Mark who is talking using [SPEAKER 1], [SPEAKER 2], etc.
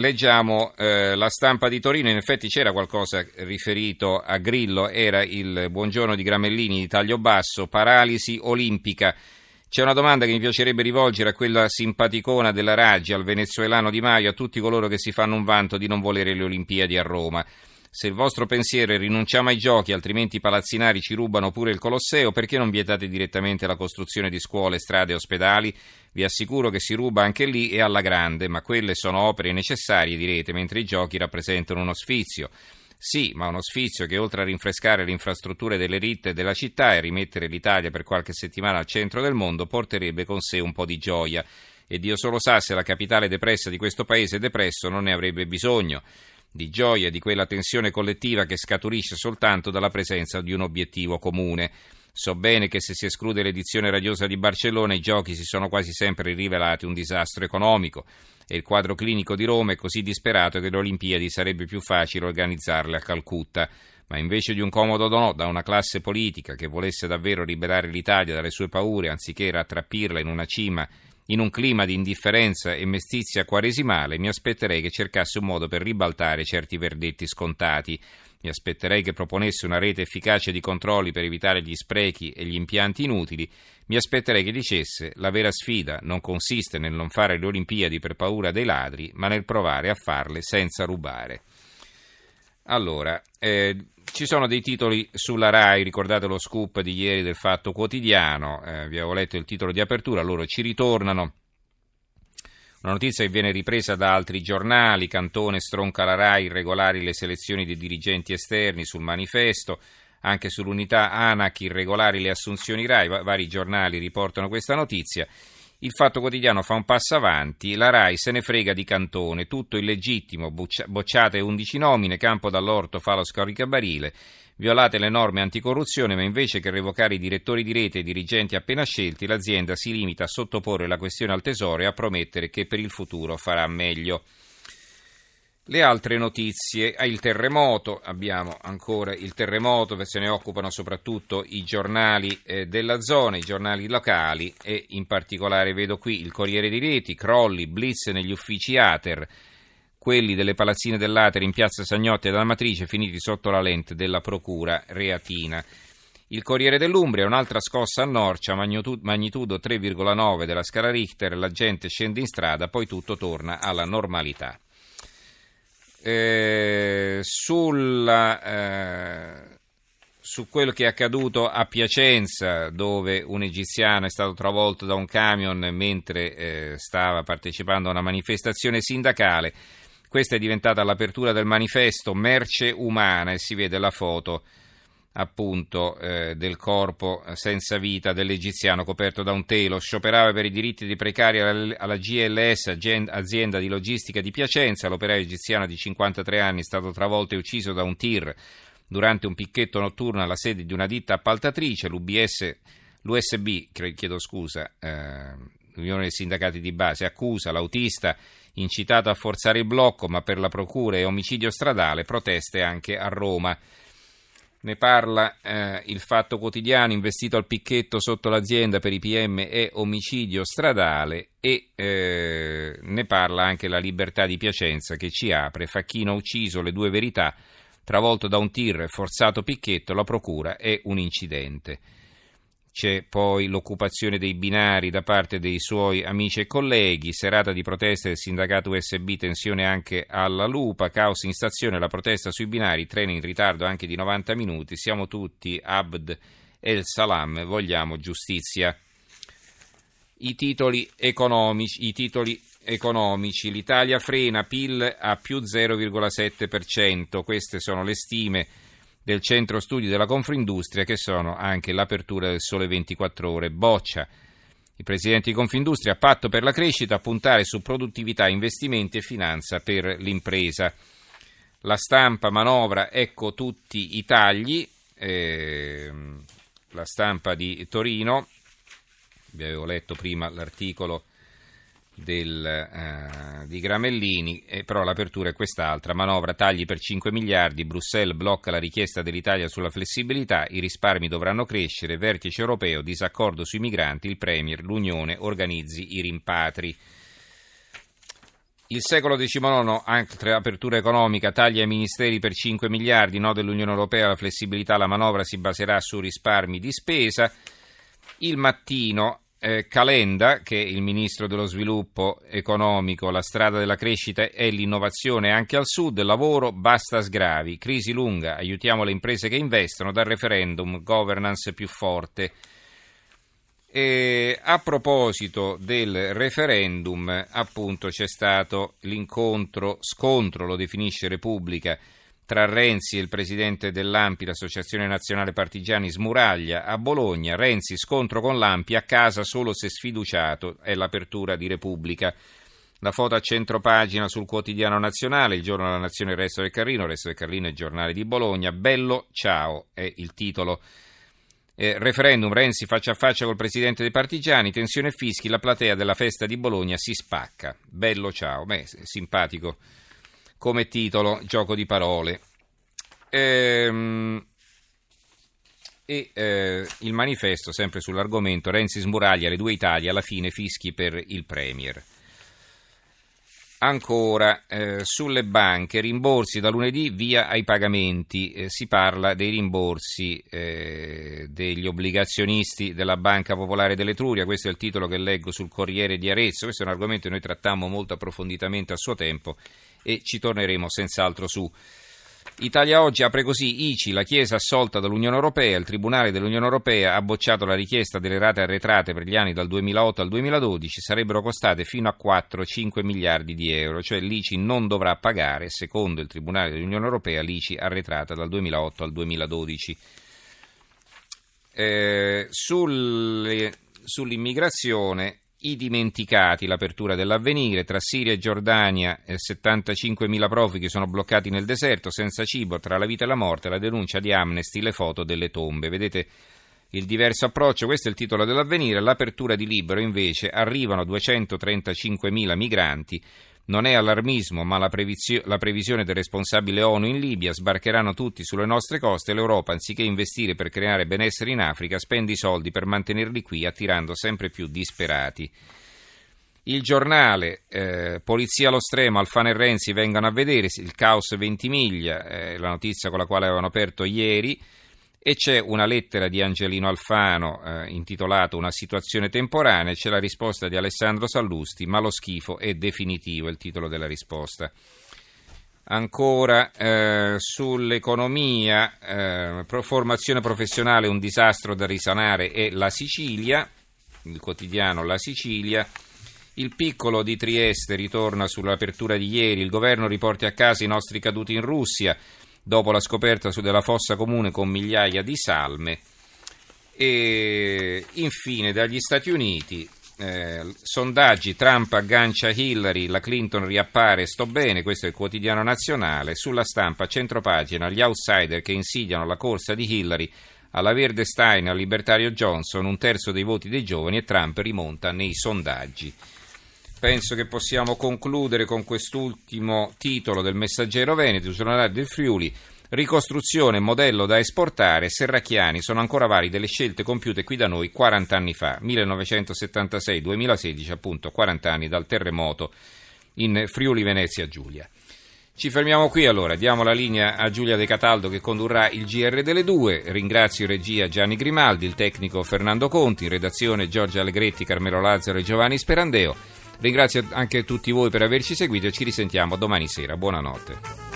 [SPEAKER 1] Leggiamo eh, la stampa di Torino, in effetti c'era qualcosa riferito a Grillo, era il buongiorno di Gramellini di taglio basso, paralisi olimpica. C'è una domanda che mi piacerebbe rivolgere a quella simpaticona della Raggi, al venezuelano Di Maio, a tutti coloro che si fanno un vanto di non volere le Olimpiadi a Roma. Se il vostro pensiero è rinunciamo ai giochi, altrimenti i palazzinari ci rubano pure il Colosseo, perché non vietate direttamente la costruzione di scuole, strade e ospedali? Vi assicuro che si ruba anche lì e alla grande, ma quelle sono opere necessarie, direte, mentre i giochi rappresentano uno sfizio. Sì, ma uno sfizio che oltre a rinfrescare le infrastrutture delle ritte della città e rimettere l'Italia per qualche settimana al centro del mondo porterebbe con sé un po' di gioia. E Dio solo sa se la capitale depressa di questo paese depresso non ne avrebbe bisogno di gioia di quella tensione collettiva che scaturisce soltanto dalla presenza di un obiettivo comune. So bene che se si esclude l'edizione radiosa di Barcellona i giochi si sono quasi sempre rivelati un disastro economico e il quadro clinico di Roma è così disperato che le Olimpiadi sarebbe più facile organizzarle a Calcutta. Ma invece di un comodo no da una classe politica che volesse davvero liberare l'Italia dalle sue paure anziché rattrappirla in una cima in un clima di indifferenza e mestizia quaresimale, mi aspetterei che cercasse un modo per ribaltare certi verdetti scontati. Mi aspetterei che proponesse una rete efficace di controlli per evitare gli sprechi e gli impianti inutili. Mi aspetterei che dicesse la vera sfida non consiste nel non fare le Olimpiadi per paura dei ladri, ma nel provare a farle senza rubare. Allora, eh, ci sono dei titoli sulla RAI, ricordate lo scoop di ieri del Fatto Quotidiano, eh, vi avevo letto il titolo di apertura, loro ci ritornano. Una notizia che viene ripresa da altri giornali, Cantone stronca la RAI, irregolari le selezioni dei dirigenti esterni sul manifesto, anche sull'unità ANAC, irregolari le assunzioni RAI, vari giornali riportano questa notizia. Il Fatto Quotidiano fa un passo avanti, la RAI se ne frega di Cantone, tutto illegittimo, bocciate 11 nomine, Campo dall'Orto fa lo scaricabarile, violate le norme anticorruzione, ma invece che revocare i direttori di rete e i dirigenti appena scelti, l'azienda si limita a sottoporre la questione al Tesoro e a promettere che per il futuro farà meglio. Le altre notizie, ah, il terremoto, abbiamo ancora il terremoto, se ne occupano soprattutto i giornali eh, della zona, i giornali locali e in particolare vedo qui il Corriere dei Reti, crolli, blitz negli uffici Ater, quelli delle palazzine dell'Ater in piazza Sagnotti e dalla Matrice finiti sotto la lente della procura reatina. Il Corriere dell'Umbria, un'altra scossa a Norcia, magnitudo 3,9 della scala Richter, la gente scende in strada, poi tutto torna alla normalità. Eh, sulla, eh, su quello che è accaduto a Piacenza, dove un egiziano è stato travolto da un camion mentre eh, stava partecipando a una manifestazione sindacale. Questa è diventata l'apertura del manifesto Merce umana e si vede la foto appunto eh, del corpo senza vita dell'egiziano coperto da un telo, scioperava per i diritti dei precari alla, alla GLS, azienda di logistica di Piacenza, l'operaio egiziano di 53 anni è stato travolto e ucciso da un tir durante un picchetto notturno alla sede di una ditta appaltatrice, l'UBS, l'USB, chiedo scusa, eh, l'Unione dei Sindacati di Base, accusa l'autista incitato a forzare il blocco, ma per la procura e omicidio stradale, proteste anche a Roma. Ne parla eh, il Fatto Quotidiano, investito al picchetto sotto l'azienda per i PM e omicidio stradale e eh, ne parla anche la Libertà di Piacenza che ci apre, Facchino ucciso, le due verità, travolto da un tir, forzato picchetto, la procura è un incidente. C'è poi l'occupazione dei binari da parte dei suoi amici e colleghi, serata di protesta del sindacato USB, tensione anche alla Lupa, caos in stazione, la protesta sui binari, treni in ritardo anche di 90 minuti, siamo tutti Abd el Salam, vogliamo giustizia. I titoli economici, i titoli economici. l'Italia frena PIL a più 0,7%, queste sono le stime del centro studi della Confindustria che sono anche l'apertura del Sole 24 Ore. Boccia. Il presidente di Confindustria, patto per la crescita, puntare su produttività, investimenti e finanza per l'impresa. La stampa manovra, ecco tutti i tagli. Eh, la stampa di Torino, vi avevo letto prima l'articolo del, eh, di Gramellini, eh, però l'apertura è quest'altra, manovra tagli per 5 miliardi, Bruxelles blocca la richiesta dell'Italia sulla flessibilità, i risparmi dovranno crescere, vertice europeo, disaccordo sui migranti, il Premier, l'Unione organizzi i rimpatri. Il secolo XIX, altra apertura economica, taglia ai ministeri per 5 miliardi, no dell'Unione Europea, la flessibilità, la manovra si baserà su risparmi di spesa. Il mattino, eh, Calenda, che è il ministro dello sviluppo economico, la strada della crescita e l'innovazione anche al sud, lavoro, basta sgravi, crisi lunga, aiutiamo le imprese che investono, dal referendum, governance più forte. E a proposito del referendum, appunto c'è stato l'incontro, scontro, lo definisce Repubblica, tra Renzi e il presidente dell'AMPI, l'Associazione Nazionale Partigiani Smuraglia, a Bologna. Renzi scontro con l'AMPI a casa solo se sfiduciato, è l'apertura di Repubblica. La foto a centropagina sul quotidiano nazionale, il giorno della nazione, resto del Carlino, resto del Carlino è il giornale di Bologna. Bello ciao è il titolo eh, referendum Renzi faccia a faccia col presidente dei partigiani, tensione fischi, la platea della festa di Bologna si spacca. Bello ciao, beh, simpatico come titolo, gioco di parole. Ehm, e eh, il manifesto, sempre sull'argomento, Renzi smuraglia le due Italie, alla fine fischi per il Premier. Ancora eh, sulle banche, rimborsi da lunedì via ai pagamenti. Eh, si parla dei rimborsi eh, degli obbligazionisti della Banca Popolare dell'Etruria. Questo è il titolo che leggo sul Corriere di Arezzo. Questo è un argomento che noi trattammo molto approfonditamente a suo tempo e ci torneremo senz'altro su. Italia Oggi apre così ICI, la Chiesa assolta dall'Unione Europea, il Tribunale dell'Unione Europea ha bocciato la richiesta delle rate arretrate per gli anni dal 2008 al 2012, sarebbero costate fino a 4-5 miliardi di euro, cioè l'ICI non dovrà pagare, secondo il Tribunale dell'Unione Europea, l'ICI arretrata dal 2008 al 2012. Eh, sulle, sull'immigrazione i dimenticati, l'apertura dell'avvenire, tra Siria e Giordania 75.000 profughi sono bloccati nel deserto senza cibo, tra la vita e la morte, la denuncia di Amnesty, le foto delle tombe. Vedete il diverso approccio, questo è il titolo dell'avvenire, l'apertura di libero invece arrivano 235.000 migranti non è allarmismo, ma la, previsio- la, previsione del responsabile ONU in Libia, sbarcheranno tutti sulle nostre coste e l'Europa, anziché investire per creare benessere in Africa, spende i soldi per mantenerli qui, attirando sempre più disperati. Il giornale, eh, Polizia allo stremo, Alfano e Renzi vengono a vedere, il caos Ventimiglia, eh, la notizia con la quale avevano aperto ieri, e c'è una lettera di Angelino Alfano eh, intitolata Una situazione temporanea e c'è la risposta di Alessandro Sallusti, ma lo schifo è definitivo, è il titolo della risposta. Ancora eh, sull'economia, eh, formazione professionale, un disastro da risanare è la Sicilia, il quotidiano La Sicilia. Il piccolo di Trieste ritorna sull'apertura di ieri, il governo riporti a casa i nostri caduti in Russia, dopo la scoperta della fossa comune con migliaia di salme. E infine dagli Stati Uniti, eh, sondaggi, Trump aggancia Hillary, la Clinton riappare, sto bene, questo è il quotidiano nazionale, sulla stampa centropagina gli outsider che insidiano la corsa di Hillary alla Verde Stein al libertario Johnson, un terzo dei voti dei giovani e Trump rimonta nei sondaggi. Penso che possiamo concludere con quest'ultimo titolo del Messaggero Veneto, giornale del Friuli. Ricostruzione, modello da esportare, serracchiani sono ancora vari delle scelte compiute qui da noi 40 anni fa, 1976-2016, appunto 40 anni dal terremoto in Friuli Venezia Giulia. Ci fermiamo qui allora, diamo la linea a Giulia De Cataldo che condurrà il GR delle due. Ringrazio in regia Gianni Grimaldi, il tecnico Fernando Conti, in redazione Giorgio Allegretti, Carmelo Lazzaro e Giovanni Sperandeo. Ringrazio anche tutti voi per averci seguito e ci risentiamo domani sera. Buonanotte.